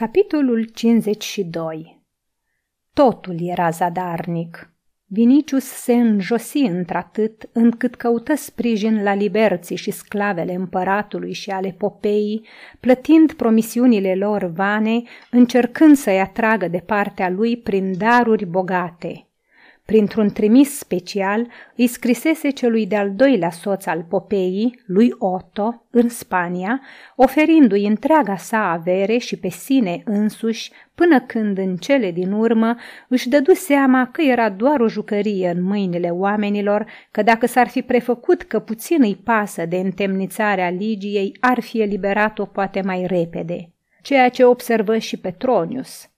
Capitolul 52 Totul era zadarnic. Vinicius se înjosi într-atât încât căută sprijin la liberții și sclavele împăratului și ale popeii, plătind promisiunile lor vane, încercând să-i atragă de partea lui prin daruri bogate – printr-un trimis special, îi scrisese celui de-al doilea soț al Popeii, lui Otto, în Spania, oferindu-i întreaga sa avere și pe sine însuși, până când în cele din urmă își dădu seama că era doar o jucărie în mâinile oamenilor, că dacă s-ar fi prefăcut că puțin îi pasă de întemnițarea Ligiei, ar fi eliberat-o poate mai repede. Ceea ce observă și Petronius –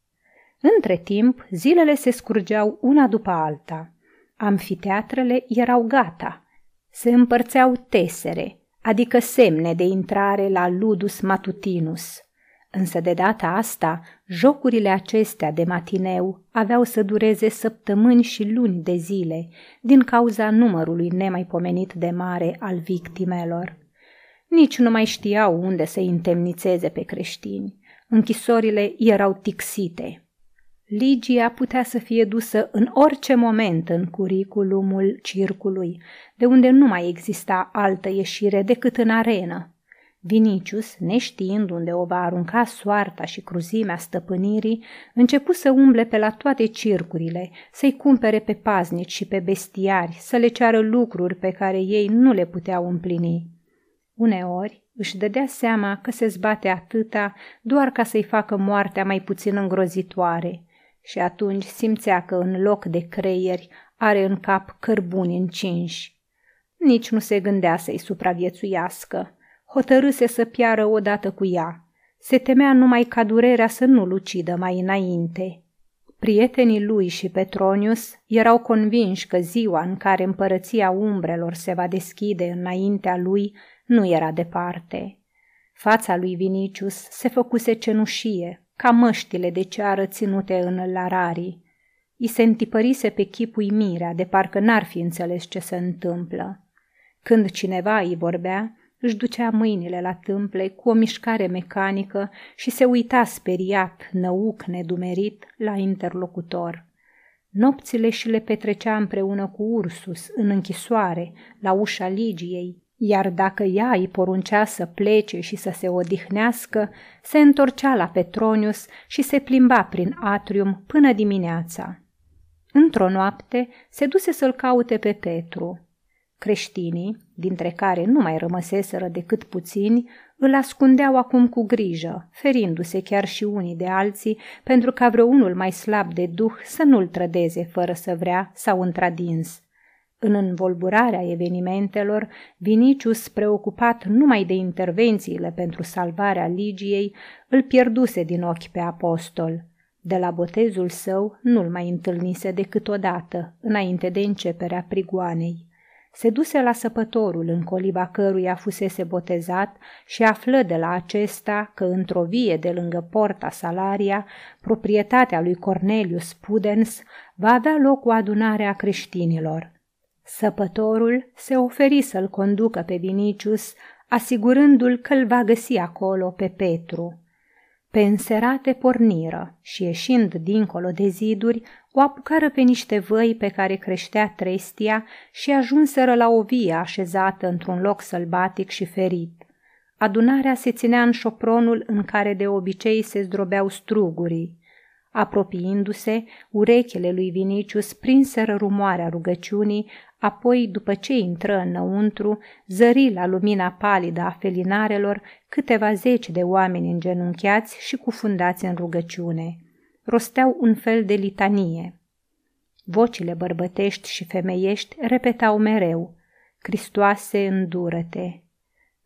între timp, zilele se scurgeau una după alta. Amfiteatrele erau gata. Se împărțeau tesere, adică semne de intrare la ludus matutinus. Însă de data asta, jocurile acestea de matineu aveau să dureze săptămâni și luni de zile, din cauza numărului nemaipomenit de mare al victimelor. Nici nu mai știau unde să întemnițeze pe creștini. Închisorile erau tixite, Ligia putea să fie dusă în orice moment în curiculumul circului, de unde nu mai exista altă ieșire decât în arenă. Vinicius, neștiind unde o va arunca soarta și cruzimea stăpânirii, începu să umble pe la toate circurile, să-i cumpere pe paznici și pe bestiari, să le ceară lucruri pe care ei nu le puteau împlini. Uneori își dădea seama că se zbate atâta doar ca să-i facă moartea mai puțin îngrozitoare – și atunci simțea că în loc de creieri are în cap cărbuni încinși. Nici nu se gândea să-i supraviețuiască. Hotărâse să piară odată cu ea. Se temea numai ca durerea să nu-l ucidă mai înainte. Prietenii lui și Petronius erau convinși că ziua în care împărăția umbrelor se va deschide înaintea lui nu era departe. Fața lui Vinicius se făcuse cenușie, ca măștile de ceară ținute în lararii. I se întipărise pe chip uimirea, de parcă n-ar fi înțeles ce se întâmplă. Când cineva îi vorbea, își ducea mâinile la tâmple cu o mișcare mecanică și se uita speriat, năuc, nedumerit, la interlocutor. Nopțile și le petrecea împreună cu Ursus, în închisoare, la ușa Ligiei, iar dacă ea îi poruncea să plece și să se odihnească, se întorcea la Petronius și se plimba prin atrium până dimineața. Într-o noapte se duse să-l caute pe Petru. Creștinii, dintre care nu mai rămăseseră decât puțini, îl ascundeau acum cu grijă, ferindu-se chiar și unii de alții, pentru ca vreunul mai slab de duh să nu-l trădeze fără să vrea sau întradins. În învolburarea evenimentelor, Vinicius, preocupat numai de intervențiile pentru salvarea Ligiei, îl pierduse din ochi pe apostol. De la botezul său nu-l mai întâlnise decât odată, înainte de începerea prigoanei. Se duse la săpătorul în coliba căruia fusese botezat și află de la acesta că într-o vie de lângă porta Salaria, proprietatea lui Cornelius Pudens, va avea loc o adunare a creștinilor. Săpătorul se oferi să-l conducă pe Vinicius, asigurându-l că îl va găsi acolo pe Petru. Pe înserate porniră și ieșind dincolo de ziduri, o apucară pe niște văi pe care creștea trestia și ajunseră la o vie așezată într-un loc sălbatic și ferit. Adunarea se ținea în șopronul în care de obicei se zdrobeau strugurii. Apropiindu-se, urechile lui Vinicius prinseră rumoarea rugăciunii, apoi, după ce intră înăuntru, zări la lumina palidă a felinarelor câteva zeci de oameni îngenunchiați și cufundați în rugăciune. Rosteau un fel de litanie. Vocile bărbătești și femeiești repetau mereu, Cristoase, îndură-te!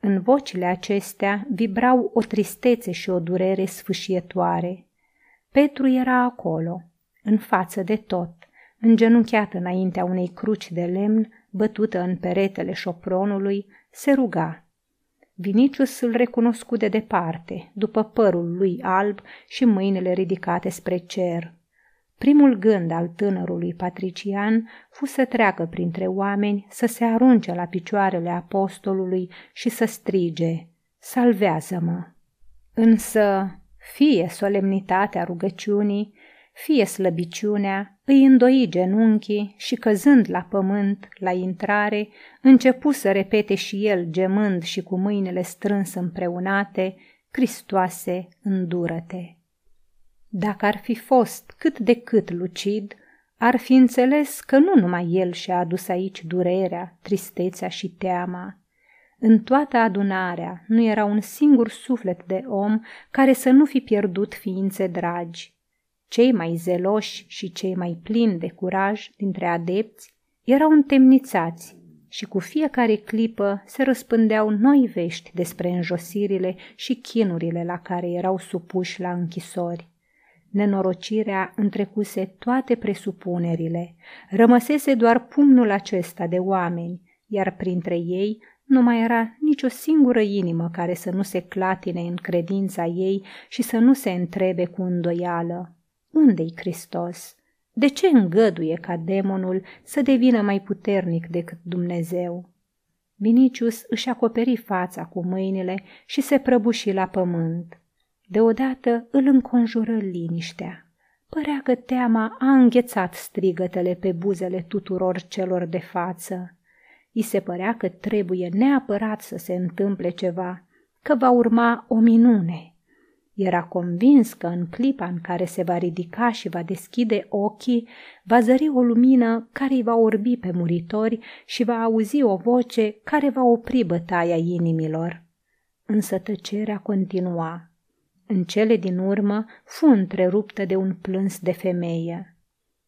În vocile acestea vibrau o tristețe și o durere sfâșietoare – Petru era acolo, în față de tot, îngenunchiat înaintea unei cruci de lemn bătută în peretele șopronului, se ruga. Vinicius îl recunoscu de departe, după părul lui alb și mâinile ridicate spre cer. Primul gând al tânărului patrician fu să treacă printre oameni, să se arunce la picioarele apostolului și să strige, Salvează-mă! Însă Fie solemnitatea rugăciunii, fie slăbiciunea, îi îndoi genunchii și căzând la pământ, la intrare, începu să repete și el, gemând și cu mâinile strâns împreunate, Cristoase, îndură-te. Dacă ar fi fost cât de cât lucid, ar fi înțeles că nu numai el și-a adus aici durerea, tristețea și teama. În toată adunarea nu era un singur suflet de om care să nu fi pierdut ființe dragi. Cei mai zeloși și cei mai plini de curaj dintre adepți erau întemnițați și cu fiecare clipă se răspândeau noi vești despre înjosirile și chinurile la care erau supuși la închisori. Nenorocirea întrecuse toate presupunerile, rămăsese doar pumnul acesta de oameni, iar printre ei nu mai era nicio singură inimă care să nu se clatine în credința ei și să nu se întrebe cu îndoială. Unde-i Hristos? De ce îngăduie ca demonul să devină mai puternic decât Dumnezeu? Vinicius își acoperi fața cu mâinile și se prăbuși la pământ. Deodată îl înconjură liniștea. Părea că teama a înghețat strigătele pe buzele tuturor celor de față. I se părea că trebuie neapărat să se întâmple ceva, că va urma o minune. Era convins că în clipa în care se va ridica și va deschide ochii, va zări o lumină care îi va orbi pe muritori și va auzi o voce care va opri bătaia inimilor. Însă tăcerea continua. În cele din urmă fu întreruptă de un plâns de femeie.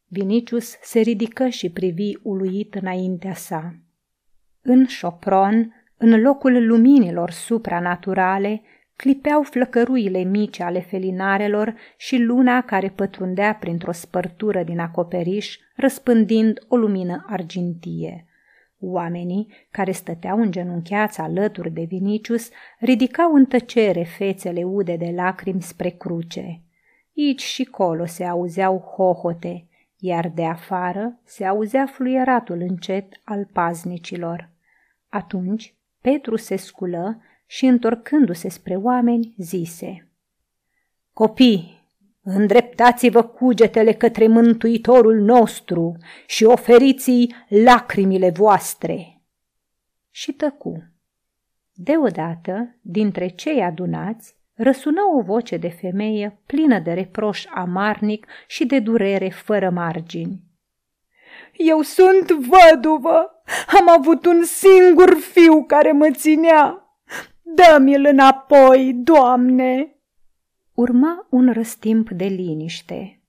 Vinicius se ridică și privi uluit înaintea sa. În șopron, în locul luminilor supranaturale, clipeau flăcăruile mici ale felinarelor și luna care pătrundea printr-o spărtură din acoperiș, răspândind o lumină argintie. Oamenii, care stăteau îngenuncheați alături de Vinicius, ridicau în tăcere fețele ude de lacrimi spre cruce. Aici și colo se auzeau hohote, iar de afară se auzea fluieratul încet al paznicilor. Atunci Petru se sculă și, întorcându-se spre oameni, zise Copii, Îndreptați-vă cugetele către Mântuitorul nostru și oferiți-i lacrimile voastre. Și tăcu. Deodată, dintre cei adunați, răsună o voce de femeie plină de reproș amarnic și de durere fără margini. Eu sunt văduvă, am avut un singur fiu care mă ținea. Dă-mi-l înapoi, Doamne! Urma un răstimp de liniște.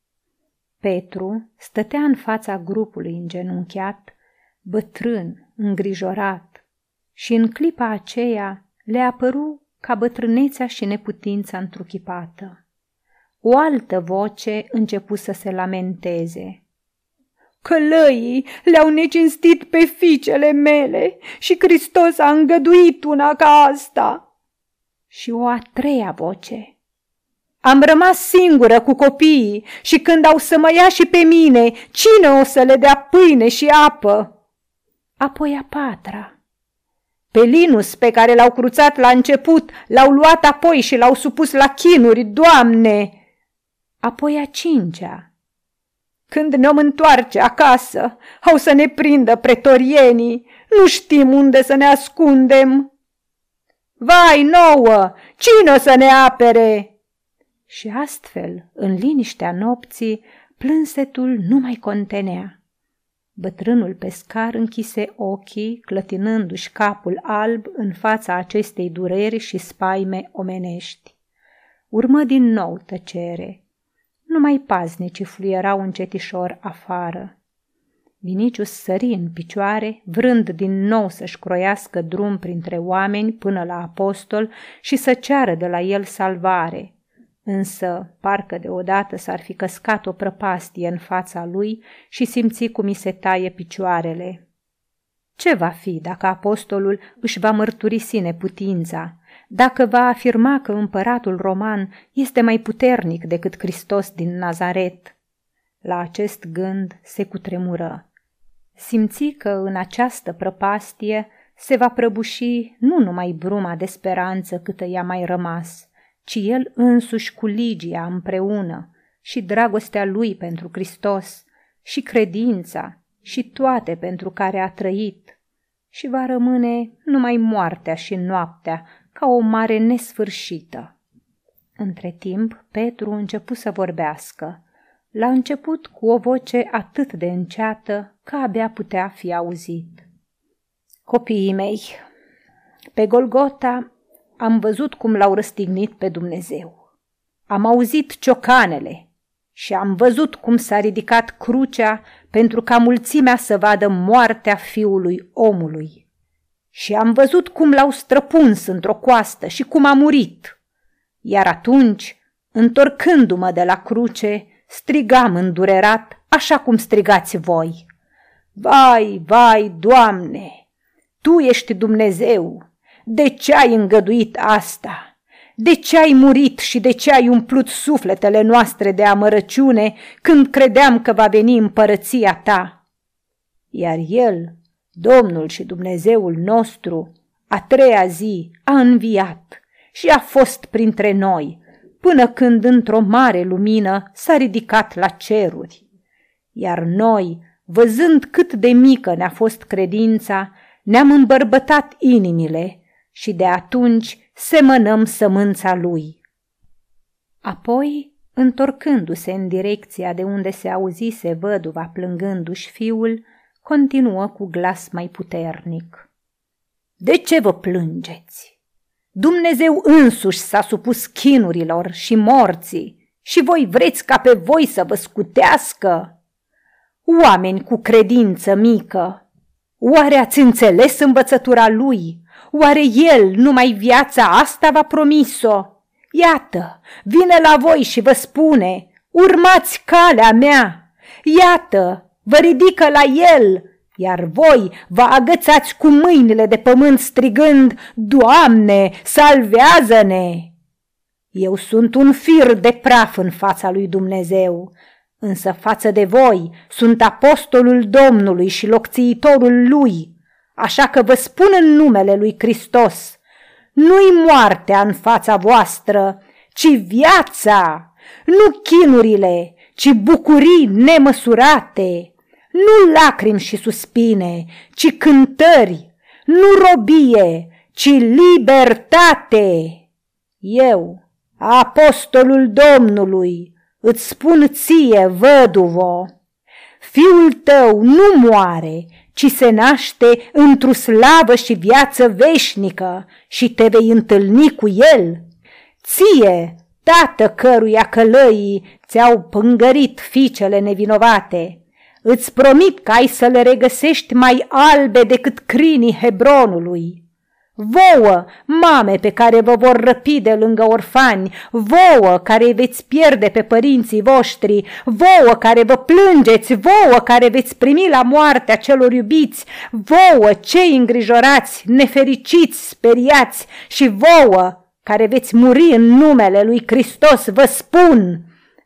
Petru stătea în fața grupului îngenunchiat, bătrân, îngrijorat, și în clipa aceea le apăru ca bătrânețea și neputința întruchipată. O altă voce începu să se lamenteze. Călăii le-au necinstit pe fiicele mele și Hristos a îngăduit una ca asta. Și o a treia voce. Am rămas singură cu copiii și când au să mă ia și pe mine, cine o să le dea pâine și apă? Apoi a patra. Pe Linus, pe care l-au cruțat la început, l-au luat apoi și l-au supus la chinuri, Doamne! Apoi a cincea. Când ne-om întoarce acasă, au să ne prindă pretorienii, nu știm unde să ne ascundem. Vai nouă, cine o să ne apere? Și astfel, în liniștea nopții, plânsetul nu mai contenea. Bătrânul pescar închise ochii, clătinându-și capul alb în fața acestei dureri și spaime omenești. Urmă din nou tăcere. Numai paznicii fluierau încetișor afară. Vinicius sări în picioare, vrând din nou să-și croiască drum printre oameni până la apostol și să ceară de la el salvare – Însă, parcă deodată s-ar fi căscat o prăpastie în fața lui și simți cum i se taie picioarele. Ce va fi dacă apostolul își va mărturisi neputința, dacă va afirma că împăratul roman este mai puternic decât Hristos din Nazaret? La acest gând se cutremură. Simți că în această prăpastie se va prăbuși nu numai bruma de speranță câtă i-a mai rămas, ci el însuși cu Ligia împreună și dragostea lui pentru Hristos și credința și toate pentru care a trăit și va rămâne numai moartea și noaptea ca o mare nesfârșită. Între timp, Petru început să vorbească, la început cu o voce atât de înceată că abia putea fi auzit. Copiii mei, pe Golgota am văzut cum l-au răstignit pe Dumnezeu. Am auzit ciocanele și am văzut cum s-a ridicat crucea pentru ca mulțimea să vadă moartea fiului omului. Și am văzut cum l-au străpuns într-o coastă și cum a murit. Iar atunci, întorcându-mă de la cruce, strigam îndurerat, așa cum strigați voi. Vai, vai, Doamne, Tu ești Dumnezeu, de ce ai îngăduit asta? De ce ai murit și de ce ai umplut sufletele noastre de amărăciune când credeam că va veni împărăția ta? Iar el, Domnul și Dumnezeul nostru, a treia zi a înviat și a fost printre noi, până când într-o mare lumină s-a ridicat la ceruri. Iar noi, văzând cât de mică ne-a fost credința, ne-am îmbărbătat inimile și de atunci semănăm sămânța lui. Apoi, întorcându-se în direcția de unde se auzise văduva plângându-și fiul, continuă cu glas mai puternic. De ce vă plângeți? Dumnezeu însuși s-a supus chinurilor și morții și voi vreți ca pe voi să vă scutească? Oameni cu credință mică, oare ați înțeles învățătura lui? Oare el numai viața asta v-a promis-o? Iată, vine la voi și vă spune, urmați calea mea. Iată, vă ridică la el, iar voi vă agățați cu mâinile de pământ strigând, Doamne, salvează-ne! Eu sunt un fir de praf în fața lui Dumnezeu, însă față de voi sunt apostolul Domnului și locțiitorul lui, așa că vă spun în numele lui Hristos, nu-i moartea în fața voastră, ci viața, nu chinurile, ci bucurii nemăsurate, nu lacrimi și suspine, ci cântări, nu robie, ci libertate. Eu, apostolul Domnului, îți spun ție, văduvo, fiul tău nu moare, ci se naște într-o slavă și viață veșnică și te vei întâlni cu el. Ție, tată căruia călăii ți-au pângărit fiicele nevinovate, îți promit că ai să le regăsești mai albe decât crinii Hebronului. Vouă, mame pe care vă vor răpi de lângă orfani, vouă care îi veți pierde pe părinții voștri, vouă care vă plângeți, vouă care veți primi la moartea celor iubiți, vouă cei îngrijorați, nefericiți, speriați și vouă care veți muri în numele lui Hristos, vă spun,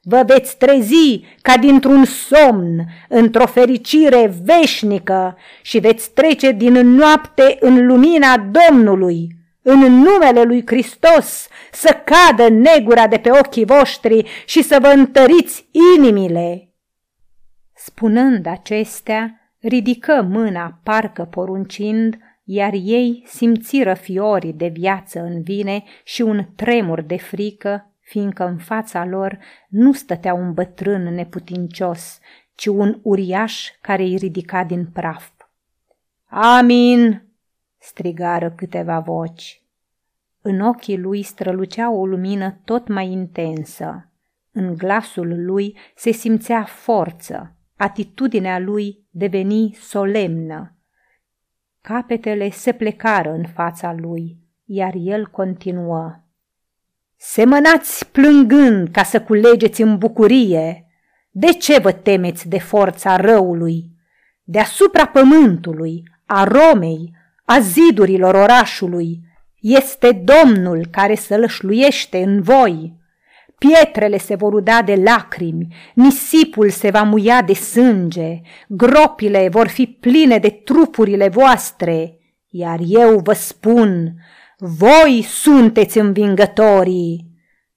Vă veți trezi ca dintr-un somn, într-o fericire veșnică și veți trece din noapte în lumina Domnului. În numele lui Hristos să cadă negura de pe ochii voștri și să vă întăriți inimile. Spunând acestea, ridică mâna parcă poruncind, iar ei simțiră fiorii de viață în vine și un tremur de frică fiindcă în fața lor nu stătea un bătrân neputincios, ci un uriaș care îi ridica din praf. Amin! strigară câteva voci. În ochii lui strălucea o lumină tot mai intensă. În glasul lui se simțea forță, atitudinea lui deveni solemnă. Capetele se plecară în fața lui, iar el continuă. Semănați plângând ca să culegeți în bucurie. De ce vă temeți de forța răului? Deasupra pământului, a Romei, a zidurilor orașului, este Domnul care sălășluiește în voi. Pietrele se vor uda de lacrimi, nisipul se va muia de sânge, gropile vor fi pline de trupurile voastre, iar eu vă spun, voi sunteți învingătorii!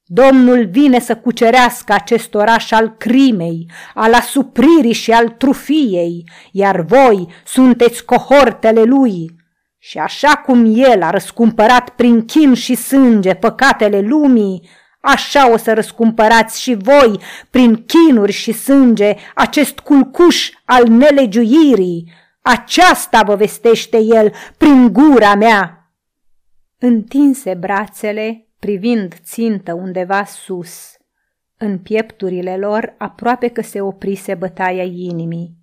Domnul vine să cucerească acest oraș al crimei, al asupririi și al trufiei, iar voi sunteți cohortele lui. Și așa cum el a răscumpărat prin chin și sânge păcatele lumii, așa o să răscumpărați și voi prin chinuri și sânge acest culcuș al nelegiuirii. Aceasta vă vestește el prin gura mea. Întinse brațele, privind țintă undeva sus. În piepturile lor aproape că se oprise bătaia inimii.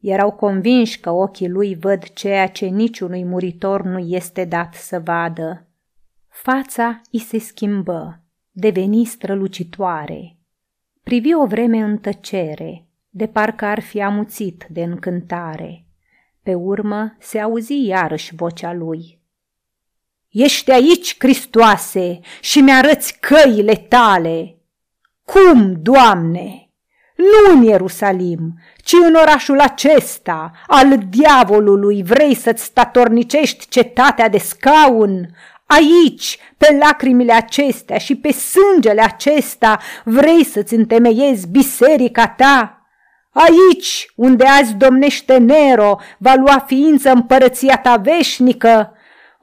Erau convinși că ochii lui văd ceea ce niciunui muritor nu este dat să vadă. Fața îi se schimbă, deveni strălucitoare. Privi o vreme în tăcere, de parcă ar fi amuțit de încântare. Pe urmă se auzi iarăși vocea lui. Ești aici, Cristoase, și mi-arăți căile tale. Cum, Doamne? Nu în Ierusalim, ci în orașul acesta, al diavolului, vrei să-ți statornicești cetatea de scaun? Aici, pe lacrimile acestea și pe sângele acesta, vrei să-ți întemeiezi biserica ta? Aici, unde azi domnește Nero, va lua ființă împărăția ta veșnică,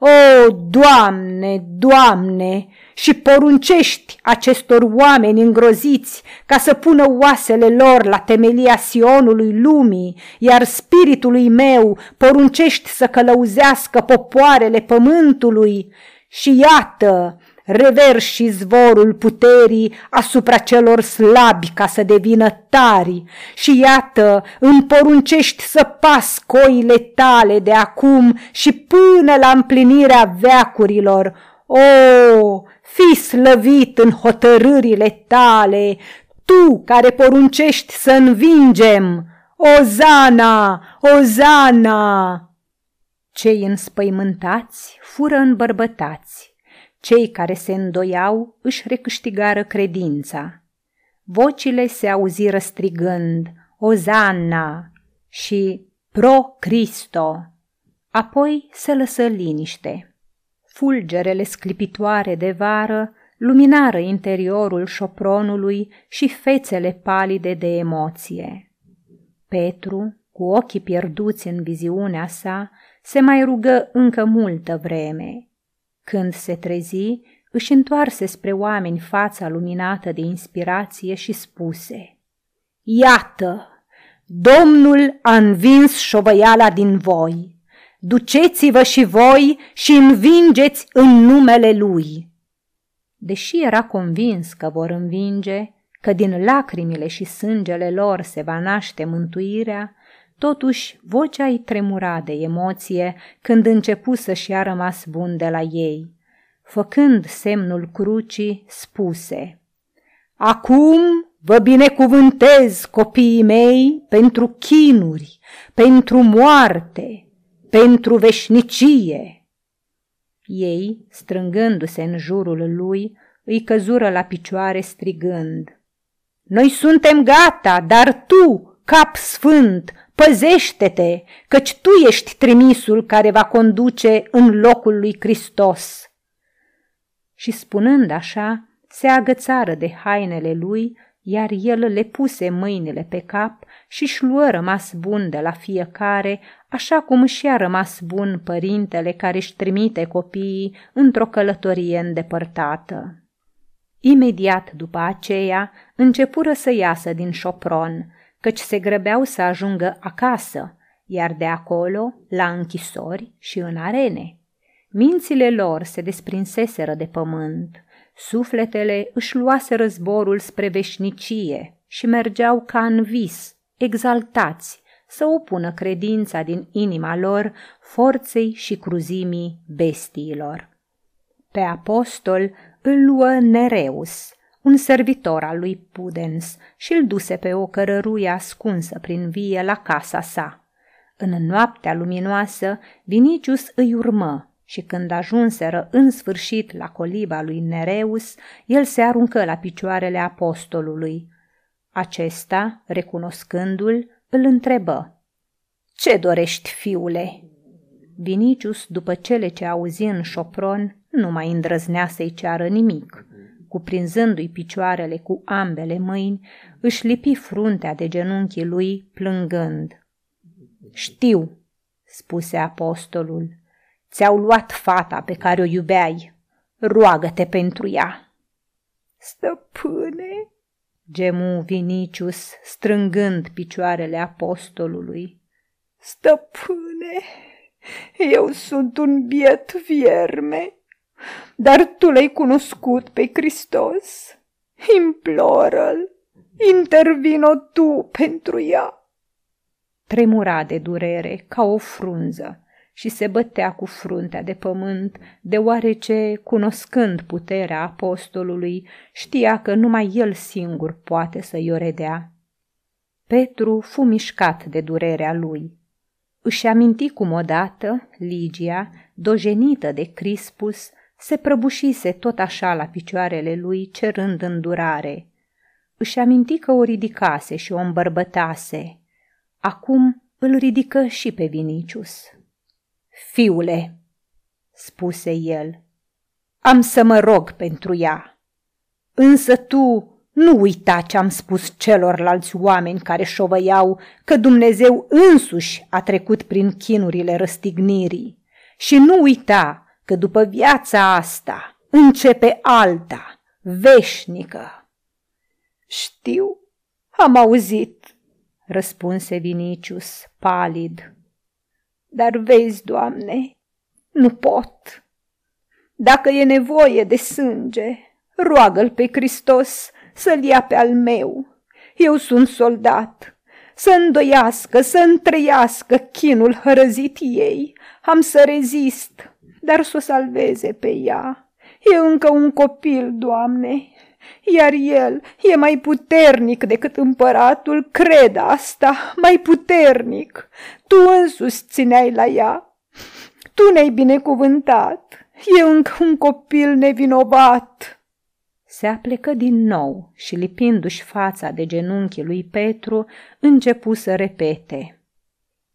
o, Doamne, Doamne, și poruncești acestor oameni îngroziți ca să pună oasele lor la temelia Sionului lumii, iar spiritului meu poruncești să călăuzească popoarele pământului. Și iată, reverși zvorul puterii asupra celor slabi ca să devină tari și iată, îmi poruncești să pas coile tale de acum și până la împlinirea veacurilor. O, fi slăvit în hotărârile tale, tu care poruncești să învingem! Ozana! Ozana! Cei înspăimântați fură îmbărbătați cei care se îndoiau își recâștigară credința. Vocile se auziră strigând, Ozanna și Pro Cristo. Apoi se lăsă liniște. Fulgerele sclipitoare de vară luminară interiorul șopronului și fețele palide de emoție. Petru, cu ochii pierduți în viziunea sa, se mai rugă încă multă vreme – când se trezi, își întoarse spre oameni fața luminată de inspirație și spuse Iată, Domnul a învins șovăiala din voi. Duceți-vă și voi și învingeți în numele Lui. Deși era convins că vor învinge, că din lacrimile și sângele lor se va naște mântuirea, Totuși, vocea îi tremura de emoție când începu să-și ia rămas bun de la ei. Făcând semnul crucii, spuse Acum vă binecuvântez, copiii mei, pentru chinuri, pentru moarte, pentru veșnicie. Ei, strângându-se în jurul lui, îi căzură la picioare strigând Noi suntem gata, dar tu, cap sfânt, Păzește-te, căci tu ești trimisul care va conduce în locul lui Hristos. Și spunând așa, se agățară de hainele lui, iar el le puse mâinile pe cap și își luă rămas bun de la fiecare, așa cum și a rămas bun părintele care își trimite copiii într-o călătorie îndepărtată. Imediat după aceea începură să iasă din șopron, căci se grăbeau să ajungă acasă, iar de acolo la închisori și în arene. Mințile lor se desprinseseră de pământ, sufletele își luaseră zborul spre veșnicie și mergeau ca în vis, exaltați, să opună credința din inima lor forței și cruzimii bestiilor. Pe apostol îl luă Nereus, un servitor al lui Pudens și îl duse pe o cărăruie ascunsă prin vie la casa sa. În noaptea luminoasă, Vinicius îi urmă și când ajunseră în sfârșit la coliba lui Nereus, el se aruncă la picioarele apostolului. Acesta, recunoscându-l, îl întrebă. Ce dorești, fiule?" Vinicius, după cele ce auzi în șopron, nu mai îndrăznea să-i ceară nimic – cuprinzându-i picioarele cu ambele mâini, își lipi fruntea de genunchii lui, plângând. Știu, spuse apostolul, ți-au luat fata pe care o iubeai, roagă-te pentru ea. Stăpâne, gemu Vinicius, strângând picioarele apostolului. Stăpâne, eu sunt un biet vierme, dar tu l-ai cunoscut pe Hristos. Imploră-l, intervino tu pentru ea. Tremura de durere ca o frunză și se bătea cu fruntea de pământ, deoarece, cunoscând puterea apostolului, știa că numai el singur poate să-i o redea. Petru fu mișcat de durerea lui. Își aminti cum odată Ligia, dojenită de Crispus, se prăbușise tot așa la picioarele lui, cerând îndurare. Își aminti că o ridicase și o îmbărbătase. Acum îl ridică și pe Vinicius. Fiule, spuse el, am să mă rog pentru ea. Însă tu nu uita ce am spus celorlalți oameni care șovăiau că Dumnezeu însuși a trecut prin chinurile răstignirii și nu uita că după viața asta începe alta, veșnică. Știu, am auzit, răspunse Vinicius, palid. Dar vezi, Doamne, nu pot. Dacă e nevoie de sânge, roagă-L pe Hristos să-L ia pe al meu. Eu sunt soldat, să îndoiască, să întreiască chinul hărăzit ei. Am să rezist, dar să o salveze pe ea. E încă un copil, Doamne, iar el e mai puternic decât împăratul, cred asta, mai puternic. Tu însuți țineai la ea. Tu ne-ai binecuvântat. E încă un copil nevinovat. Se aplecă din nou și, lipindu-și fața de genunchii lui Petru, începu să repete.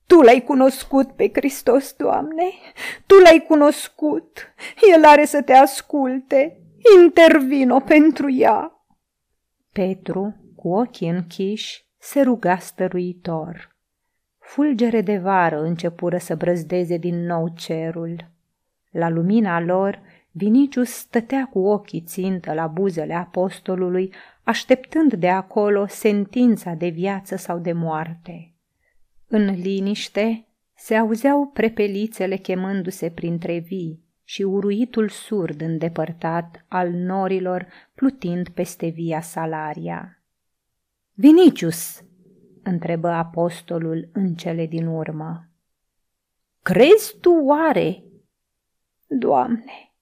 Tu l-ai cunoscut pe Hristos, Doamne, Tu l-ai cunoscut, El are să te asculte, intervino pentru ea. Petru, cu ochii închiși, se ruga stăruitor. Fulgere de vară începură să brăzdeze din nou cerul. La lumina lor, Vinicius stătea cu ochii țintă la buzele apostolului, așteptând de acolo sentința de viață sau de moarte. În liniște se auzeau prepelițele chemându-se printre vii și uruitul surd îndepărtat al norilor plutind peste via Salaria. Vinicius, întrebă apostolul în cele din urmă. Crezi tu oare? Doamne,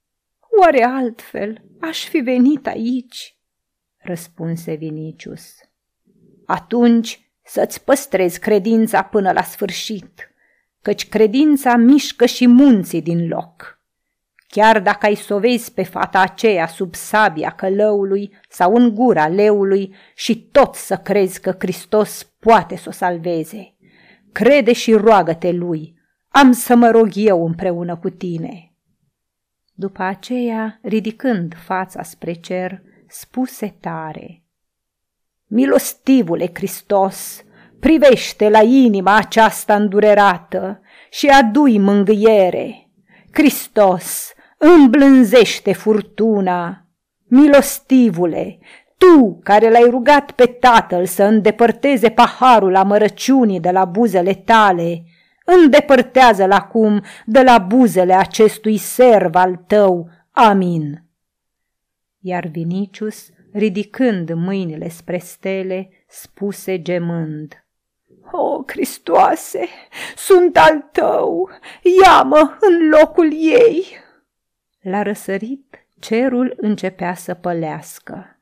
oare altfel aș fi venit aici? răspunse Vinicius. Atunci să-ți păstrezi credința până la sfârșit, căci credința mișcă și munții din loc. Chiar dacă ai să vezi pe fata aceea sub sabia călăului sau în gura leului și tot să crezi că Hristos poate să o salveze, crede și roagă-te lui, am să mă rog eu împreună cu tine. După aceea, ridicând fața spre cer, spuse tare – Milostivule Hristos, privește la inima aceasta îndurerată și adu-i mângâiere. Hristos, îmblânzește furtuna. Milostivule, tu care l-ai rugat pe tatăl să îndepărteze paharul amărăciunii de la buzele tale, îndepărtează-l acum de la buzele acestui serv al tău. Amin. Iar Vinicius ridicând mâinile spre stele, spuse gemând. O, Cristoase, sunt al tău, ia-mă în locul ei! La răsărit, cerul începea să pălească.